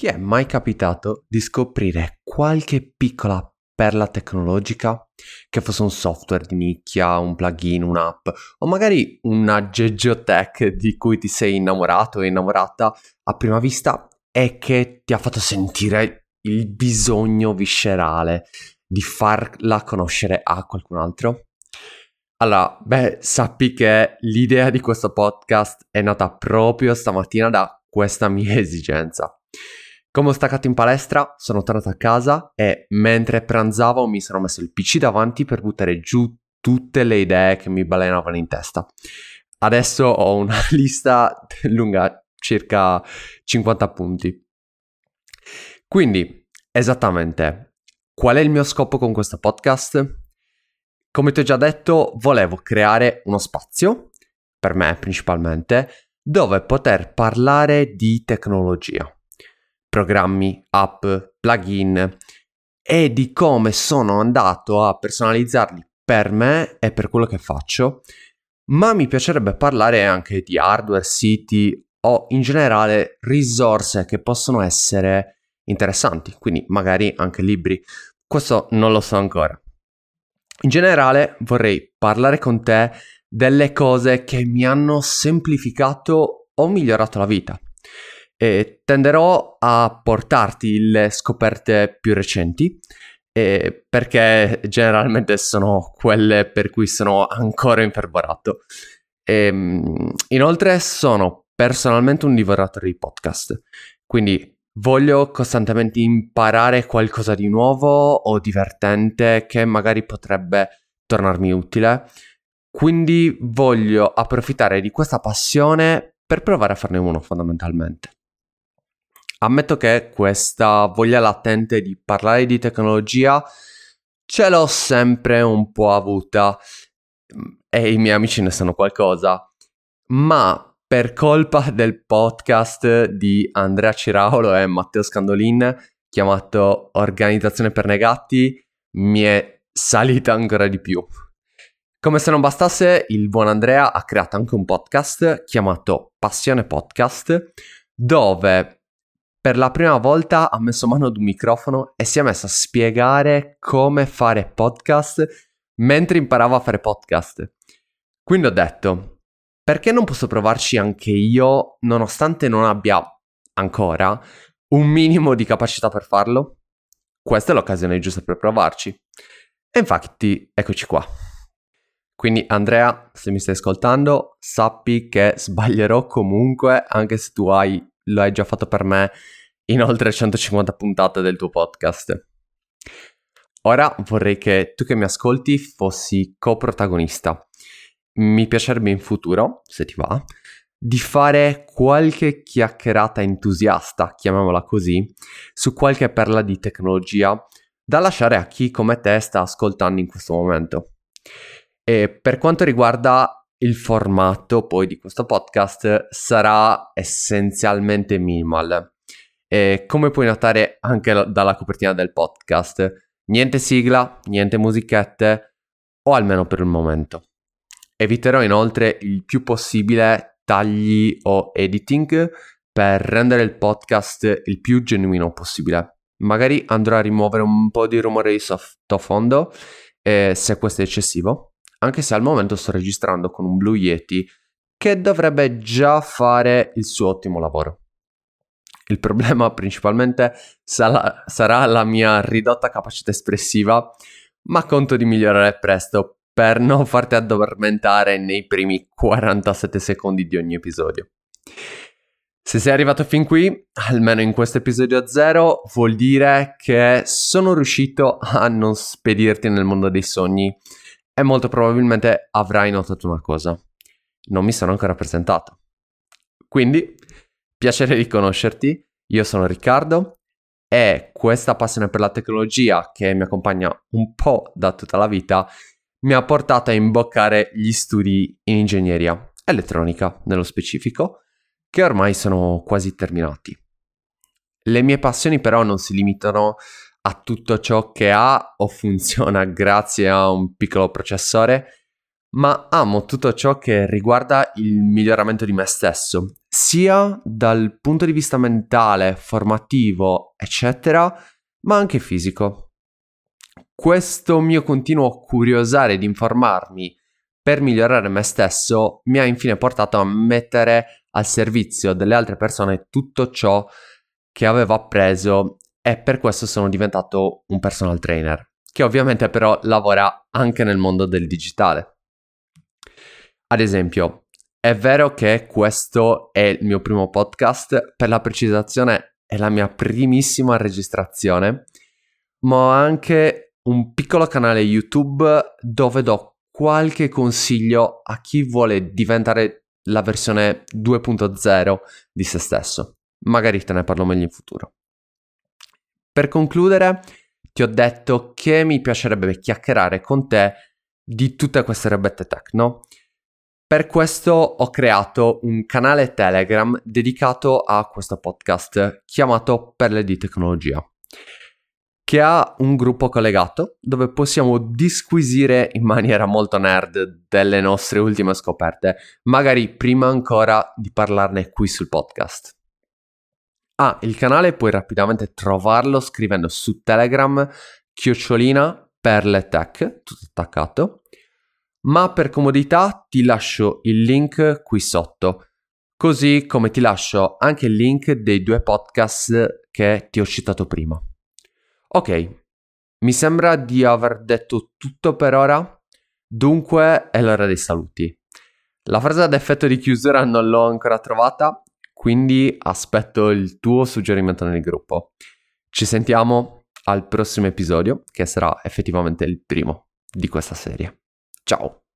Ti è mai capitato di scoprire qualche piccola perla tecnologica? Che fosse un software di nicchia, un plugin, un'app o magari un aggeggio tech di cui ti sei innamorato o innamorata a prima vista e che ti ha fatto sentire il bisogno viscerale di farla conoscere a qualcun altro? Allora, beh, sappi che l'idea di questo podcast è nata proprio stamattina da questa mia esigenza. Come ho staccato in palestra, sono tornato a casa e mentre pranzavo mi sono messo il PC davanti per buttare giù tutte le idee che mi balenavano in testa. Adesso ho una lista lunga circa 50 punti. Quindi, esattamente, qual è il mio scopo con questo podcast? Come ti ho già detto, volevo creare uno spazio, per me principalmente, dove poter parlare di tecnologia programmi, app, plugin e di come sono andato a personalizzarli per me e per quello che faccio, ma mi piacerebbe parlare anche di hardware, siti o in generale risorse che possono essere interessanti, quindi magari anche libri. Questo non lo so ancora. In generale vorrei parlare con te delle cose che mi hanno semplificato o migliorato la vita e tenderò a portarti le scoperte più recenti eh, perché generalmente sono quelle per cui sono ancora infervorato. E, ehm, inoltre sono personalmente un divoratore di podcast, quindi voglio costantemente imparare qualcosa di nuovo o divertente che magari potrebbe tornarmi utile. Quindi voglio approfittare di questa passione per provare a farne uno fondamentalmente. Ammetto che questa voglia latente di parlare di tecnologia ce l'ho sempre un po' avuta e i miei amici ne sanno qualcosa, ma per colpa del podcast di Andrea Ciraulo e Matteo Scandolin chiamato Organizzazione per Negati mi è salita ancora di più. Come se non bastasse, il buon Andrea ha creato anche un podcast chiamato Passione Podcast, dove per la prima volta ha messo mano ad un microfono e si è messo a spiegare come fare podcast mentre imparava a fare podcast. Quindi ho detto, perché non posso provarci anche io, nonostante non abbia ancora un minimo di capacità per farlo? Questa è l'occasione giusta per provarci. E infatti, eccoci qua. Quindi Andrea, se mi stai ascoltando, sappi che sbaglierò comunque, anche se tu hai lo hai già fatto per me in oltre 150 puntate del tuo podcast. Ora vorrei che tu che mi ascolti fossi coprotagonista. Mi piacerebbe in futuro, se ti va, di fare qualche chiacchierata entusiasta, chiamiamola così, su qualche perla di tecnologia da lasciare a chi come te sta ascoltando in questo momento. E per quanto riguarda il formato poi di questo podcast sarà essenzialmente minimal. E come puoi notare anche dalla copertina del podcast, niente sigla, niente musichette, o almeno per il momento. Eviterò inoltre il più possibile tagli o editing per rendere il podcast il più genuino possibile. Magari andrò a rimuovere un po' di rumore di sottofondo eh, se questo è eccessivo anche se al momento sto registrando con un Blue Yeti che dovrebbe già fare il suo ottimo lavoro. Il problema principalmente sarà, sarà la mia ridotta capacità espressiva, ma conto di migliorare presto per non farti addormentare nei primi 47 secondi di ogni episodio. Se sei arrivato fin qui, almeno in questo episodio zero, vuol dire che sono riuscito a non spedirti nel mondo dei sogni e molto probabilmente avrai notato una cosa. Non mi sono ancora presentato. Quindi, piacere di conoscerti, io sono Riccardo e questa passione per la tecnologia che mi accompagna un po' da tutta la vita mi ha portato a imboccare gli studi in ingegneria elettronica nello specifico, che ormai sono quasi terminati. Le mie passioni però non si limitano a tutto ciò che ha o funziona grazie a un piccolo processore, ma amo tutto ciò che riguarda il miglioramento di me stesso sia dal punto di vista mentale, formativo, eccetera, ma anche fisico. Questo mio continuo curiosare di informarmi per migliorare me stesso mi ha infine portato a mettere al servizio delle altre persone tutto ciò che avevo appreso e per questo sono diventato un personal trainer, che ovviamente però lavora anche nel mondo del digitale. Ad esempio, è vero che questo è il mio primo podcast, per la precisazione è la mia primissima registrazione, ma ho anche un piccolo canale YouTube dove do qualche consiglio a chi vuole diventare la versione 2.0 di se stesso. Magari te ne parlo meglio in futuro. Per concludere, ti ho detto che mi piacerebbe chiacchierare con te di tutte queste robette techno. Per questo ho creato un canale Telegram dedicato a questo podcast chiamato Perle di Tecnologia, che ha un gruppo collegato dove possiamo disquisire in maniera molto nerd delle nostre ultime scoperte, magari prima ancora di parlarne qui sul podcast. Ah, il canale puoi rapidamente trovarlo scrivendo su Telegram chiocciolina perle tech, tutto attaccato, ma per comodità ti lascio il link qui sotto, così come ti lascio anche il link dei due podcast che ti ho citato prima. Ok, mi sembra di aver detto tutto per ora, dunque è l'ora dei saluti. La frase ad effetto di chiusura non l'ho ancora trovata, quindi aspetto il tuo suggerimento nel gruppo. Ci sentiamo al prossimo episodio, che sarà effettivamente il primo di questa serie. Ciao!